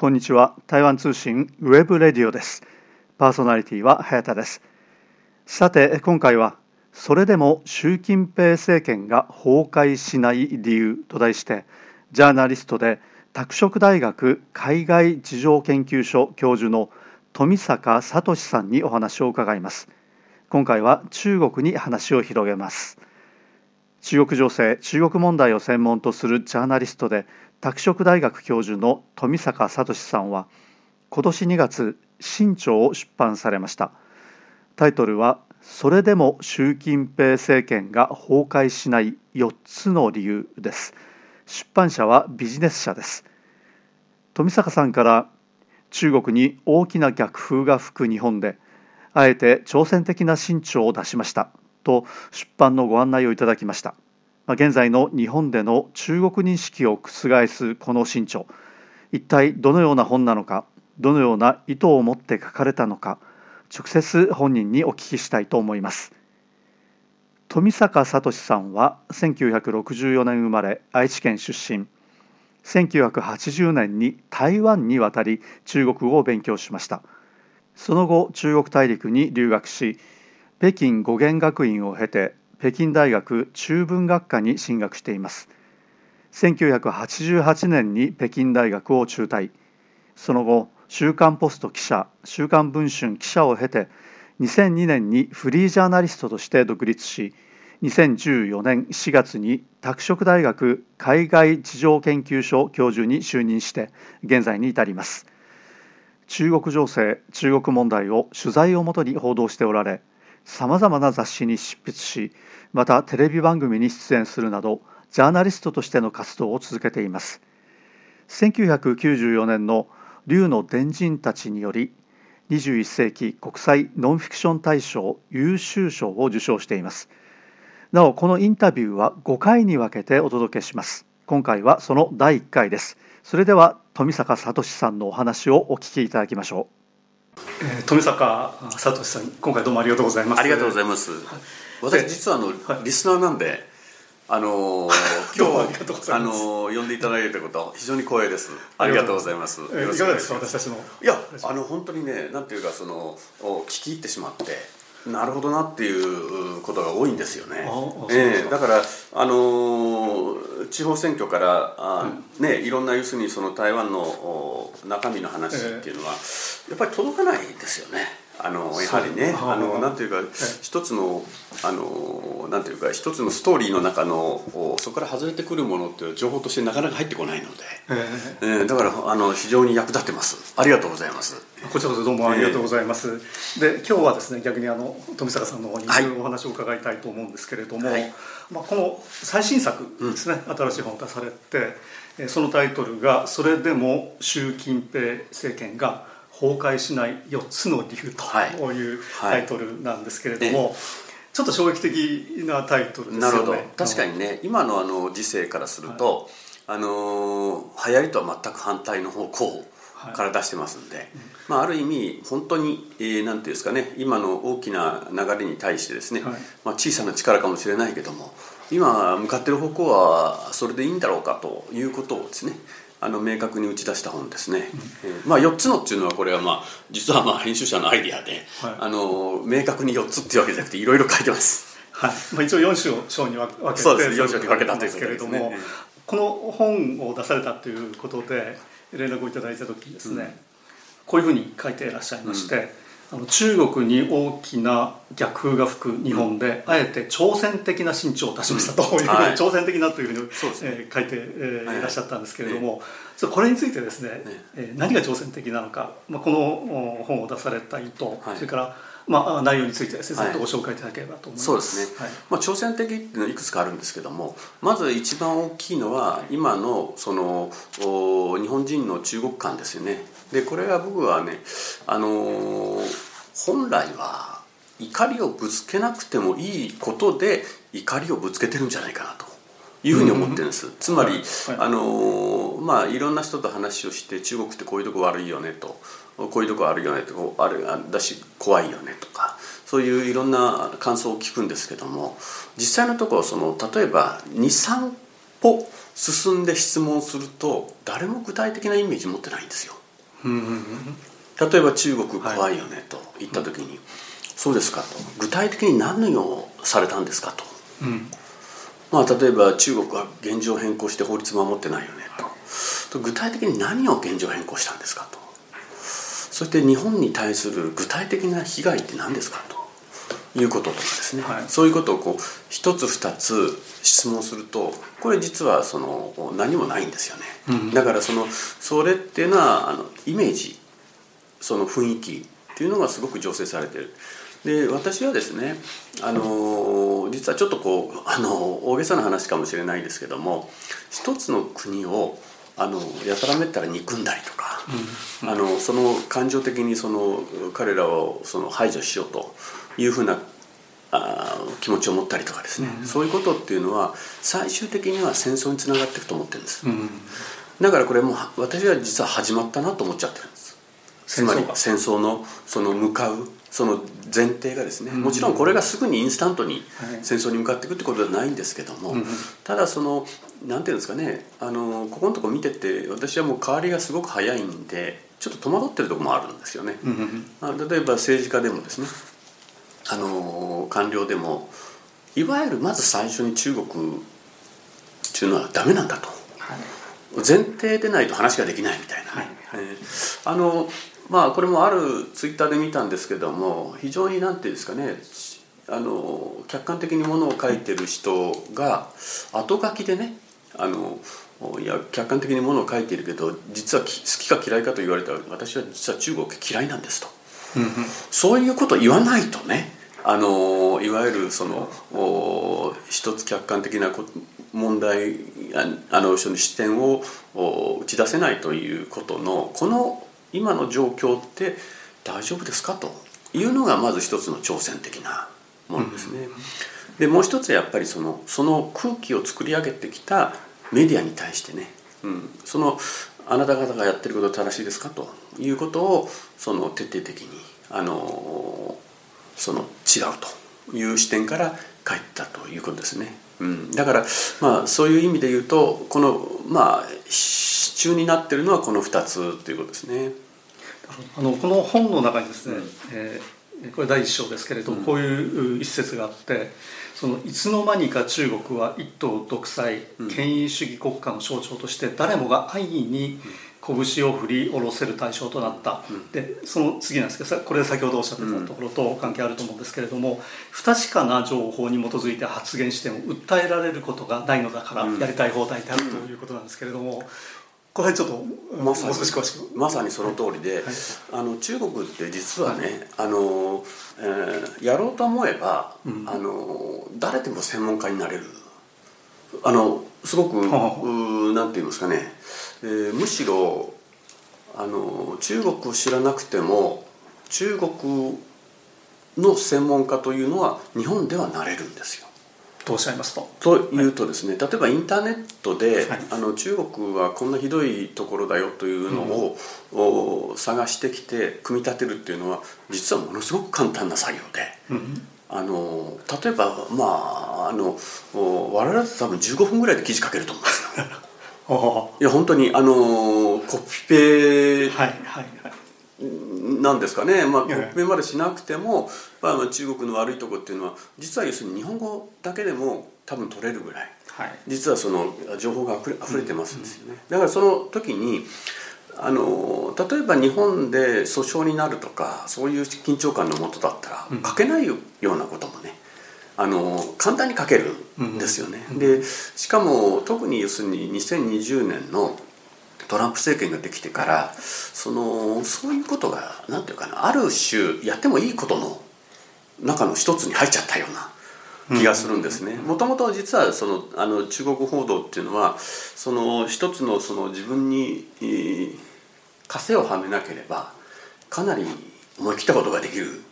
こんにちは。台湾通信 web radio です。パーソナリティは早田です。さて今回はそれでも習近平政権が崩壊しない理由と題してジャーナリストで拓殖大学海外事情研究所教授の富坂聡さんにお話を伺います。今回は中国に話を広げます。中国情勢中国問題を専門とするジャーナリストで拓殖大学教授の富坂聡さんは今年2月新潮を出版されました。タイトルはそれでも習近平政権が崩壊しない4つの理由です。出版社はビジネス社です。富坂さんから中国に大きな逆風が吹く日本であえて挑戦的な新潮を出しましたと出版のご案内をいただきました。現在の日本での中国認識を覆すこの新潮。一体どのような本なのかどのような意図を持って書かれたのか直接本人にお聞きしたいと思います。富坂聡さんは1964年生まれ愛知県出身。1980年に台湾に渡り中国語を勉強しました。その後中国大陸に留学し北京語源学院を経て北京大学中文学科に進学しています。1988年に北京大学を中退。その後週刊ポスト記者週刊文春記者を経て2002年にフリージャーナリストとして独立し2014年4月に拓殖大学海外事情研究所教授に就任して現在に至ります。中国情勢中国問題を取材をもとに報道しておられさまざまな雑誌に執筆しまたテレビ番組に出演するなどジャーナリストとしての活動を続けています。1994年の竜の伝人たちにより21世紀国際ノンフィクション大賞優秀賞を受賞しています。なおこのインタビューは5回に分けてお届けします。今回はその第1回です。それでは富坂聡さんのお話をお聞きいただきましょう、えー、富坂聡さん今回どうもありがとうございます。ありがとうございます、私実はあの、はい、リスナーなんであの今日あの呼んでいただいたこと非常に光栄です。ありがとうございます。いかがですか私たちの。いやあの本当にねなんていうかその聞き入ってしまって。なるほどなっていうことが多いんですよね。えー、だからあのー、地方選挙からあ、うん、ねいろんな要するにその台湾の中身の話っていうのは、やっぱり届かないですよね。あのやはりねあのなんていうか一つのあのなんていうか一つのストーリーの中のそこから外れてくるものっていう情報としてなかなか入ってこないので、えー、だからあの非常に役立ってます。ありがとうございます。こちらこそどうもありがとうございます、えー、で今日はですね逆にあの富坂さんの方にお話を伺いたいと思うんですけれども、はい、まあ、この最新作ですね、うん、新しい本を出されてそのタイトルが「それでも習近平政権が崩壊しない4つの理由というタイトルなんですけれども、はい。はい、ちょっと衝撃的なタイトルですよね。なるほど。確かにね今のあの時勢からすると、はい、あの流行りとは全く反対の方向から出してますんで、はい、まあ、ある意味本当に、えー、なんていうんですかね今の大きな流れに対してですね、はい、まあ、小さな力かもしれないけども今向かってる方向はそれでいいんだろうかということをですねあの明確に打ち出した本ですね、うん、えー、まあ、4つのっていうのはこれはまあ実はまあ編集者のアイディアで、はい、あの明確に4つっていうわけじゃなくていろいろ書いてます。はい。まあ、一応4章に分けてそうです。4章に分けたということですねこの本を出されたということで連絡をいただいた時にですね、うん、こういうふうに書いていらっしゃいまして、うんあの中国に大きな逆風が吹く日本で、あえて挑戦的な新潮を出しましたという、はい、挑戦的なというふうに、えー、書いて、えー、い。らっしゃったんですけれども、はい、これについてですね、えー、何が挑戦的なのか、まあ、この本を出された意図、はい、それからまあ、内容について先生とご紹介いただければと思います、そうですね、はい、まあ、挑戦的っていうのはいくつかあるんですけどもまず一番大きいのは今のその日本人の中国観ですよね。でこれは僕はねあの本来は怒りをぶつけなくてもいいことで怒りをぶつけてるんじゃないかなというふうに思ってるんです、うん、つまり、はい。はい、あのまあいろんな人と話をして中国ってこういうとこ悪いよねと。こういうとこ悪いよねと。あるだし怖いよねとか。そういういろんな感想を聞くんですけども。実際のところその例えば23歩進んで質問すると誰も具体的なイメージ持ってないんですよ。例えば中国怖いよねと言った時に、はい、そうですかと。具体的に何をされたんですかと、うん、まあ、例えば中国は現状変更して法律守ってないよねと。具体的に何を現状変更したんですかと。そして日本に対する具体的な被害って何ですかと。いうこととかですね、はい、そういうことをこう一つ二つ質問するとこれ実はその何もないんですよね、うん、だからそのそれっていうのはあのイメージその雰囲気っていうのがすごく醸成されてる。で私はですねあの実はちょっとこう あの大げさな話かもしれないですけども一つの国をあのやたらめったら憎んだりとか、うん、あのその感情的にその彼らをその排除しようというふうなあ気持ちを持ったりとかですね、うん、そういうことっていうのは最終的には戦争につながっていくと思ってるんです、うん、だからこれも私は実は始まったなと思っちゃってるんですつまり戦争のその向かうその前提がですねもちろんこれがすぐにインスタントに戦争に向かっていくってことではないんですけども、ただそのなんていうんですかねあのここのとこ見てて私はもう変わりがすごく早いんでちょっと戸惑ってるとこもあるんですよね。例えば政治家でもですねあの官僚でもいわゆるまず最初に中国っていうのはダメなんだと、はい、前提でないと話ができないみたいな、はい。はい、あのまあこれもあるツイッターで見たんですけども非常に何ていうんですかねあの客観的にものを書いてる人が後書きでねあのいや客観的にものを書いているけど実は好きか嫌いかと言われたら私は実は中国嫌いなんですと、そういうことを言わないとねあのいわゆるその一つ客観的な問題あの視点を打ち出せないということのこの今の状況って大丈夫ですかというのがまず一つの挑戦的なものですね。でもう一つやっぱりそのその空気を作り上げてきたメディアに対してね、うん、そのあなた方がやってること正しいですかということをその徹底的にあのその違うという視点から帰ったということですね。うん、だからまあそういう意味で言うとこのまあ支柱になってるのはこの2つということですね。あのこの本の中にですね、うん、えー、これ第一章ですけれども、こういう一節があってそのいつの間にか中国は一党独裁権威主義国家の象徴として誰もが安易に拳を振り下ろせる対象となった、うん、でその次なんですけどこれ先ほどおっしゃってたところと関係あると思うんですけれども、不確かな情報に基づいて発言しても訴えられることがないのだからやりたい放題であるということなんですけれども。これちょっとまさに。まさにその通りで、はい、あの中国って実はね、はい、あのえー、やろうと思えば、うん、あの誰でも専門家になれる。あのすごく、うなんて言いますかね、えー、むしろあの中国を知らなくても中国の専門家というのは日本ではなれるんですよ。とおっしゃいますと。というとですね、はい、例えばインターネットで、はい、あの中国はこんなひどいところだよというのを、うん、探してきて組み立てるっていうのは実はものすごく簡単な作業で。うんあの例えばまああの我々だと多分15分ぐらいで記事書けると思うんです よ。いや本当にあのコピペなんですかね、まあ、コピペまでしなくても、まあ、中国の悪いとこっていうのは実は要するに日本語だけでも多分取れるぐらい、はい、実はその情報があふれ溢れてますんですよね。だからその時にあの例えば日本で訴訟になるとかそういう緊張感のもとだったら書けないようなこともねあの簡単に書けるんですよね。でしかも特に要するに2020年のトランプ政権ができてからそのそういうことが何て言うかなある種やってもいいことの中の一つに入っちゃったような。気がするんですね。もともと実はそのあの中国報道っていうのはその一つのその自分に枷をはめなければかなり思い切ったことができる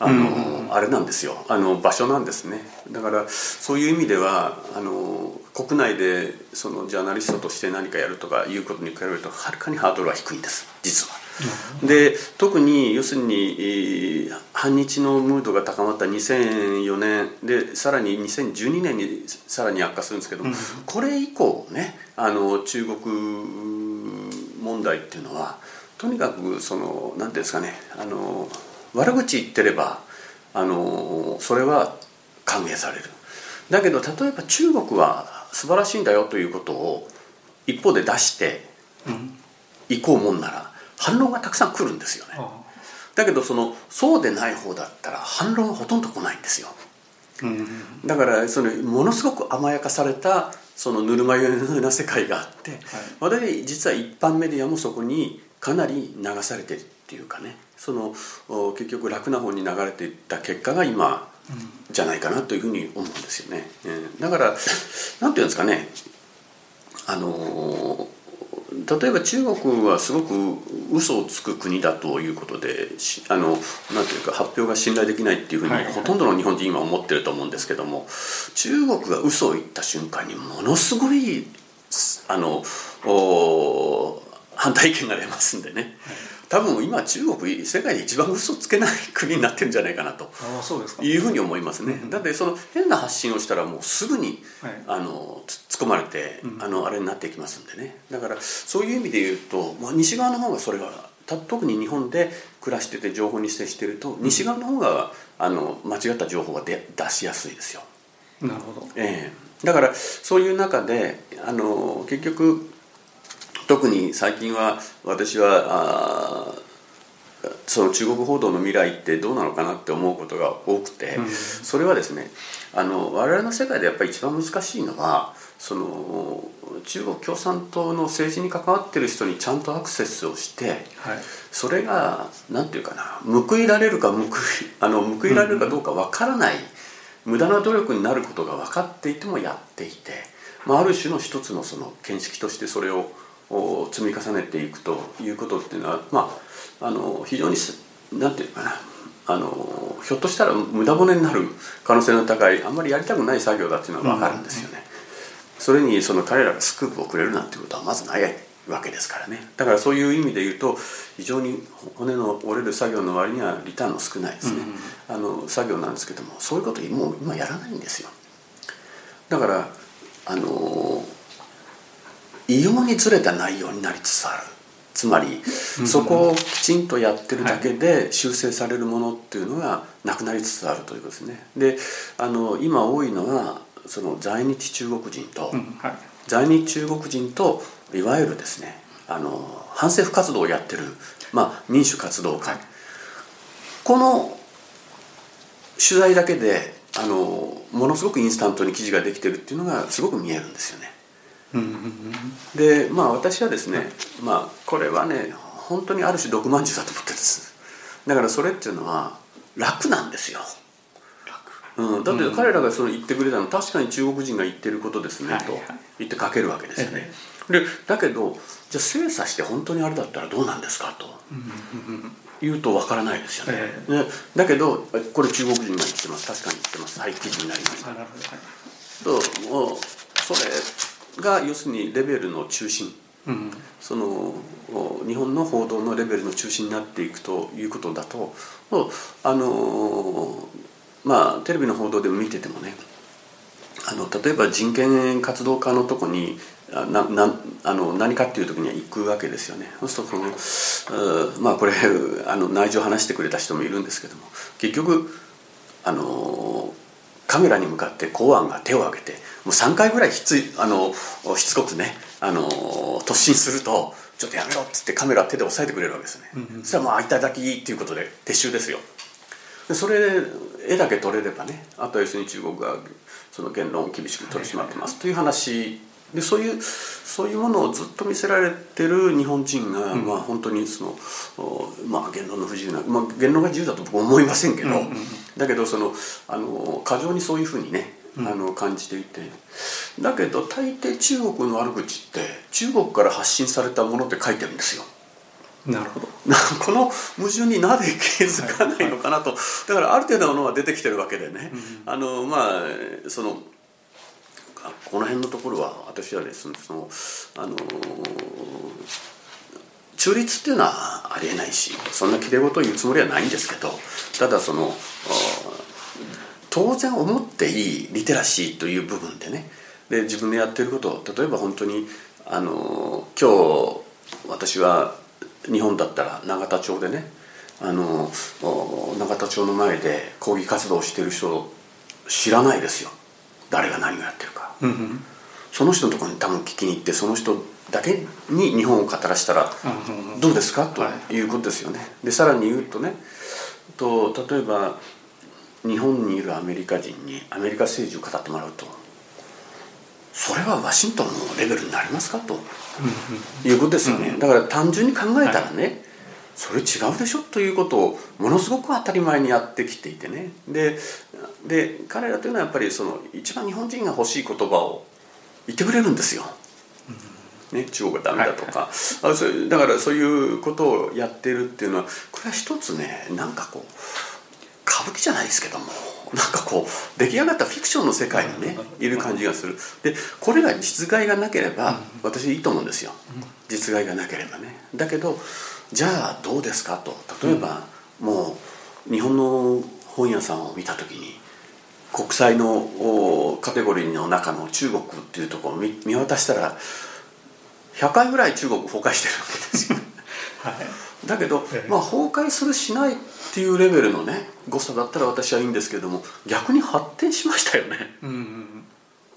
あの、うん、あれなんですよ。あの場所なんですね。だからそういう意味ではあの国内でそのジャーナリストとして何かやるとかいうことに比べるとはるかにハードルは低いんです。実は。で特に要するに反日のムードが高まった2004年でさらに2012年にさらに悪化するんですけど、うん、これ以降ねあの中国問題っていうのはとにかくその何ていうんですかねあの悪口言ってればあのそれは歓迎される。だけど例えば中国は素晴らしいんだよということを一方で出していこうもんなら反論がたくさん来るんですよね。だけどそのそうでない方だったら反論はほとんど来ないんですよ。だからそのものすごく甘やかされたそのぬるま湯のような世界があって、はい、私実は一般メディアもそこにかなり流されてるっていうかね。その結局楽な方に流れていった結果が今じゃないかなというふうに思うんですよね。だから何て言うんですかね。あの例えば中国はすごく嘘をつく国だということであのなんていうか発表が信頼できないっていうふうに、ほとんどの日本人今思ってると思うんですけども中国が嘘を言った瞬間にものすごいあの反対意見が出ますんでね。多分今中国世界で一番嘘つけない国になってるんじゃないかなというふうに思いますね、だってその変な発信をしたらもうすぐに、はい、あの突っ込まれて、うん、あのあれになっていきますんでね。だからそういう意味で言うと、まあ、西側の方がそれは特に日本で暮らしてて情報に接してると西側の方があの間違った情報が出出しやすいですよ。なるほど、えー、だからそういう中であの結局特に最近は私はその中国報道の未来ってどうなのかなって思うことが多くて、それはですねあの我々の世界でやっぱり一番難しいのはその中国共産党の政治に関わってる人にちゃんとアクセスをして、はい、それが何て言うかな報いられるか報い あの報いられるかどうかわからない、無駄な努力になることが分かっていてもやっていて、まあ、ある種の一つのその見識としてそれをを積み重ねていくということっていうのは、まあ、あの非常に何て言うかな。あのひょっとしたら無駄骨になる可能性の高いあんまりやりたくない作業だっていうのは分かるんですよね。それにその彼らがスクープをくれるなんてことはまずないわけですからね。だからそういう意味で言うと非常に骨の折れる作業の割にはリターンの少ないですね、うん、あの作業なんですけどもそういうこともう今やらないんですよ。だからあの異様にずれた内容になりつつある。つまりそこをきちんとやってるだけで修正されるものっていうのがなくなりつつあるということですね。であの今多いのはその在日中国人と、在日中国人といわゆるですねあの反政府活動をやってる、まあ、民主活動家、この取材だけであのものすごくインスタントに記事ができてるっていうのがすごく見えるんですよね。でまあ私はですね、まあこれはね本当にある種毒まんじゅうだと思ってるんです。だからそれっていうのは楽なんですよ。うん、だって彼らがその言ってくれたの確かに中国人が言ってることですね、と言って書けるわけですよね、でだけどじゃあ精査して本当にあれだったらどうなんですかと。言うとわからないですよね、ね。だけどこれ中国人が言ってます。確かに言ってます。はい記事になりました。とそれが要するにレベルの中心、うん、その日本の報道のレベルの中心になっていくということだと。あのまあテレビの報道でも見ててもねあの例えば人権活動家のとこにななあの何かっていう時には行くわけですよね。そうするとそのまあこれあの内情を話してくれた人もいるんですけども結局あのカメラに向かって公安が手を挙げてもう3回ぐらいひつあのしつこくねあの突進すると「ちょっとやめろ」っつってカメラ手で押さえてくれるわけですね、うんうん、そしたらまあ「いただき」っていうことで撤収ですよ。でそれ絵だけ撮れればねあとは要するに中国がその言論を厳しく取り締まってます。という話。でそういうそういうものをずっと見せられてる日本人が、うん、まあ本当にその、まあ、言論の不自由な、まあ、言論が自由だと僕は思いませんけど、うんうん、だけどそのあの過剰にそういうふうにねあの感じていて。だけど大抵中国の悪口って中国から発信されたものって書いてるんですよ。なるほど。この矛盾になぜ気づかないのかなと、だからある程度のものは出てきてるわけでね、うん、あのまあそのこの辺のところは私はですねそのあの中立っていうのはありえないしそんなきれい事を言うつもりはないんですけどただその当然思っていいリテラシーという部分でね。で自分でやってることを例えば本当にあの今日私は日本だったら永田町でねあの永田町の前で抗議活動をしてる人知らないですよ。誰が何をやってるか、うんうん。その人のところに多分聞きに行ってその人だけに日本を語らせたらどうですか？とはい。いうことですよね。でさらに言うとねと例えば日本にいるアメリカ人にアメリカ政治を語ってもらうとそれはワシントンのレベルになりますかと。いうことですよね。だから単純に考えたらね、それ違うでしょ？ということをものすごく当たり前にやってきていてね。でで彼らというのはやっぱりその一番日本人が欲しい言葉を言ってくれるんですよ。ね、中国がダメだとか、あそういうだからそういうことをやってるっていうのはこれは一つねなんかこう歌舞伎じゃないですけどもなんかこう出来上がったフィクションの世界にねいる感じがする。でこれが実害がなければ私いいと思うんですよ。実害がなければね。だけどじゃあどうですかと。例えばもう日本の本屋さんを見た時に国際のおカテゴリーの中の中国っていうところを見見渡したら100回ぐらい中国崩壊してるわけですよ。はいだけど、ええ。まあ、崩壊するしないっていうレベルのね誤差だったら私はいいんですけども逆に発展しましたよね。うんうん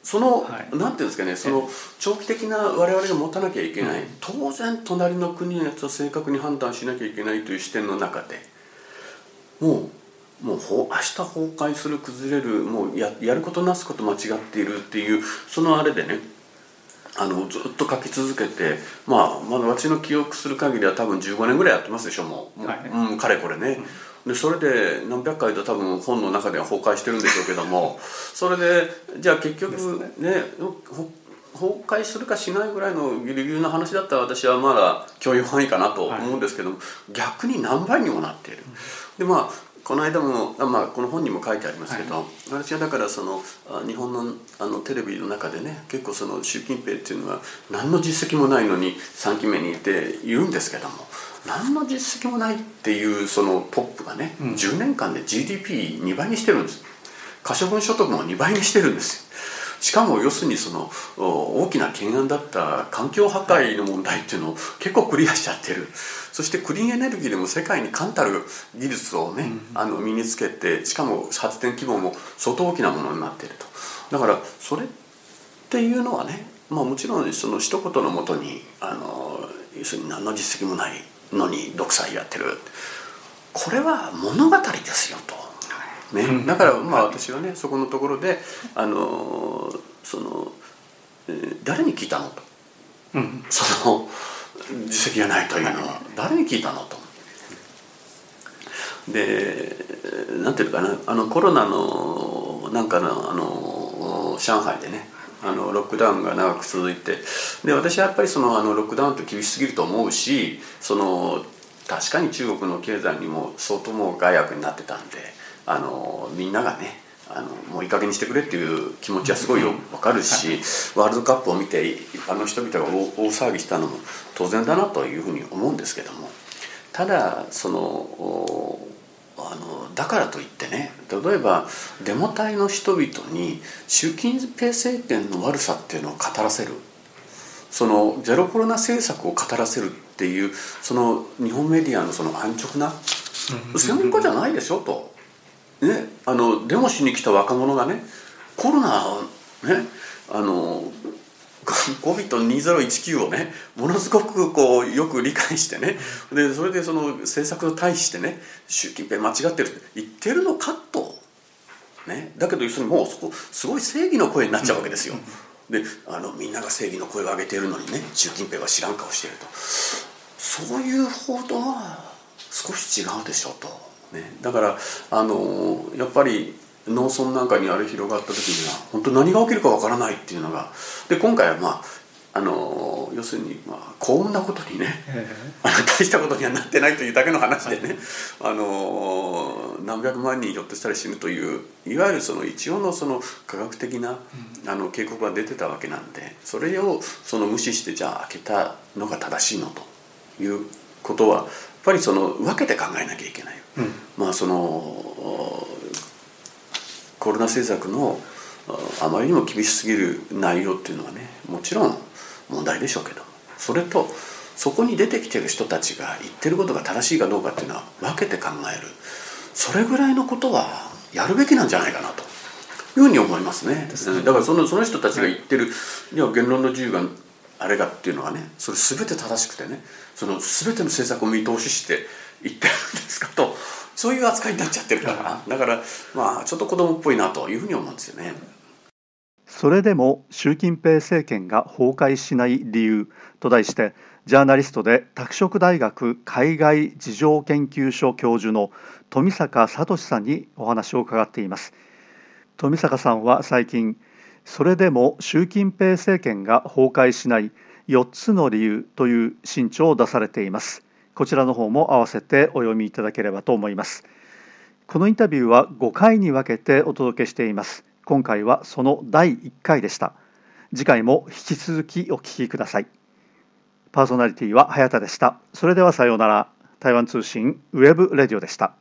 その、はい。なんていうんですかねその長期的な我々が持たなきゃいけない、当然隣の国のやつを正確に判断しなきゃいけないという視点の中でもうもうほ明日崩壊する崩れるもうややることなすこと間違っているっていうそのあれでねあのずっと書き続けて、まあ、まだ私の記憶する限りは多分15年ぐらいやってますでしょもう、もうはい。うん、かれこれね、でそれで何百回と多分本の中では崩壊してるんでしょうけどもそれでじゃあ結局ね。ほ崩壊するかしないぐらいのギリギリの話だったら私はまだ許容範囲かなと思うんですけども、逆に何倍にもなっている。でまあこの間も、あまあ、この本にも書いてありますけど、私はだからそのあ日本のあのテレビの中でね結構その習近平っていうのは何の実績もないのに3期目にいて言うんですけども何の実績もないっていうそのトップがね、うん。10年間で GDP2 倍にしてるんです。可処分所得も2倍にしてるんですよしかも要するにそのお大きな懸案だった環境破壊の問題っていうのを結構クリアしちゃってる。そしてクリーンエネルギーでも世界に冠たる技術をね、あの身につけてしかも発電規模も相当大きなものになっていると。だからそれっていうのはね、まあ、もちろんその一言のもとにあの要するに何の実績もないのに独裁やってる。これは物語ですよと。ね、だからまあ私はねそこのところであのその、えー誰に聞いたのと。うん。その実績がないというのは。誰に聞いたのと。でなんていうのかな。あのコロナのなんかのあの上海でねあのロックダウンが長く続いて。で私はやっぱりそのあのロックダウンって厳しすぎると思うしその確かに中国の経済にも相当もう害悪になってたんであのみんながねあのもういい加減にしてくれっていう気持ちはすごいよ分かるし、ワールドカップを見て一般の人々が大大騒ぎしたのも当然だなというふうに思うんですけどもただそのおあのだからといってね例えばデモ隊の人々に習近平政権の悪さっていうのを語らせる。そのゼロコロナ政策を語らせるっていうその日本メディアのその安直な専門家じゃないでしょと。ね、あのデモしに来た若者がねコロナをねあの COVID2019 をねものすごくこうよく理解してねでそれでその政策に対してね習近平間違ってるって言ってるのかと、ね、だけど要するにもうそこすごい正義の声になっちゃうわけですよ。であのみんなが正義の声を上げているのにね習近平は知らん顔しているとそういう報道は少し違うでしょうと。ね、だからあのやっぱり農村なんかにあれ広がった時には本当何が起きるかわからないっていうのがで今回はまああの要するに、まあ、幸運なことにねえあの大したことにはなってないというだけの話でね、あの何百万人ひょっとしたら死ぬといういわゆるその一応のその科学的なあの警告が出てたわけなんでそれをその無視してじゃあ開けたのが正しいのということはぱりその分けて考えなきゃいけない。えうん。まあそのコロナ政策のあまりにも厳しすぎる内容っていうのはねもちろん問題でしょうけどそれとそこに出てきてる人たちが言ってることが正しいかどうかっていうのは分けて考える。それぐらいのことはやるべきなんじゃないかなというふうに思いますね。だからそのその人たちが言ってる、いや言論の自由があれがっていうのはねそれ全て正しくてねその全ての政策を見通しして言ってるんですかとそういう扱いになっちゃってるからだからまあちょっと子供っぽいなというふうに思うんですよね。それでも習近平政権が崩壊しない理由と題してジャーナリストで拓殖大学海外事情研究所教授の富坂聡さんにお話を伺っています富坂さんは最近それでも習近平政権が崩壊しない4つの理由という新著を出されています。こちらの方も合わせてお読みいただければと思います。このインタビューは5回に分けてお届けしています。今回はその第1回でした。次回も引き続きお聞きください。パーソナリティは早田でした。それではさようなら。台湾通信 web radio でした。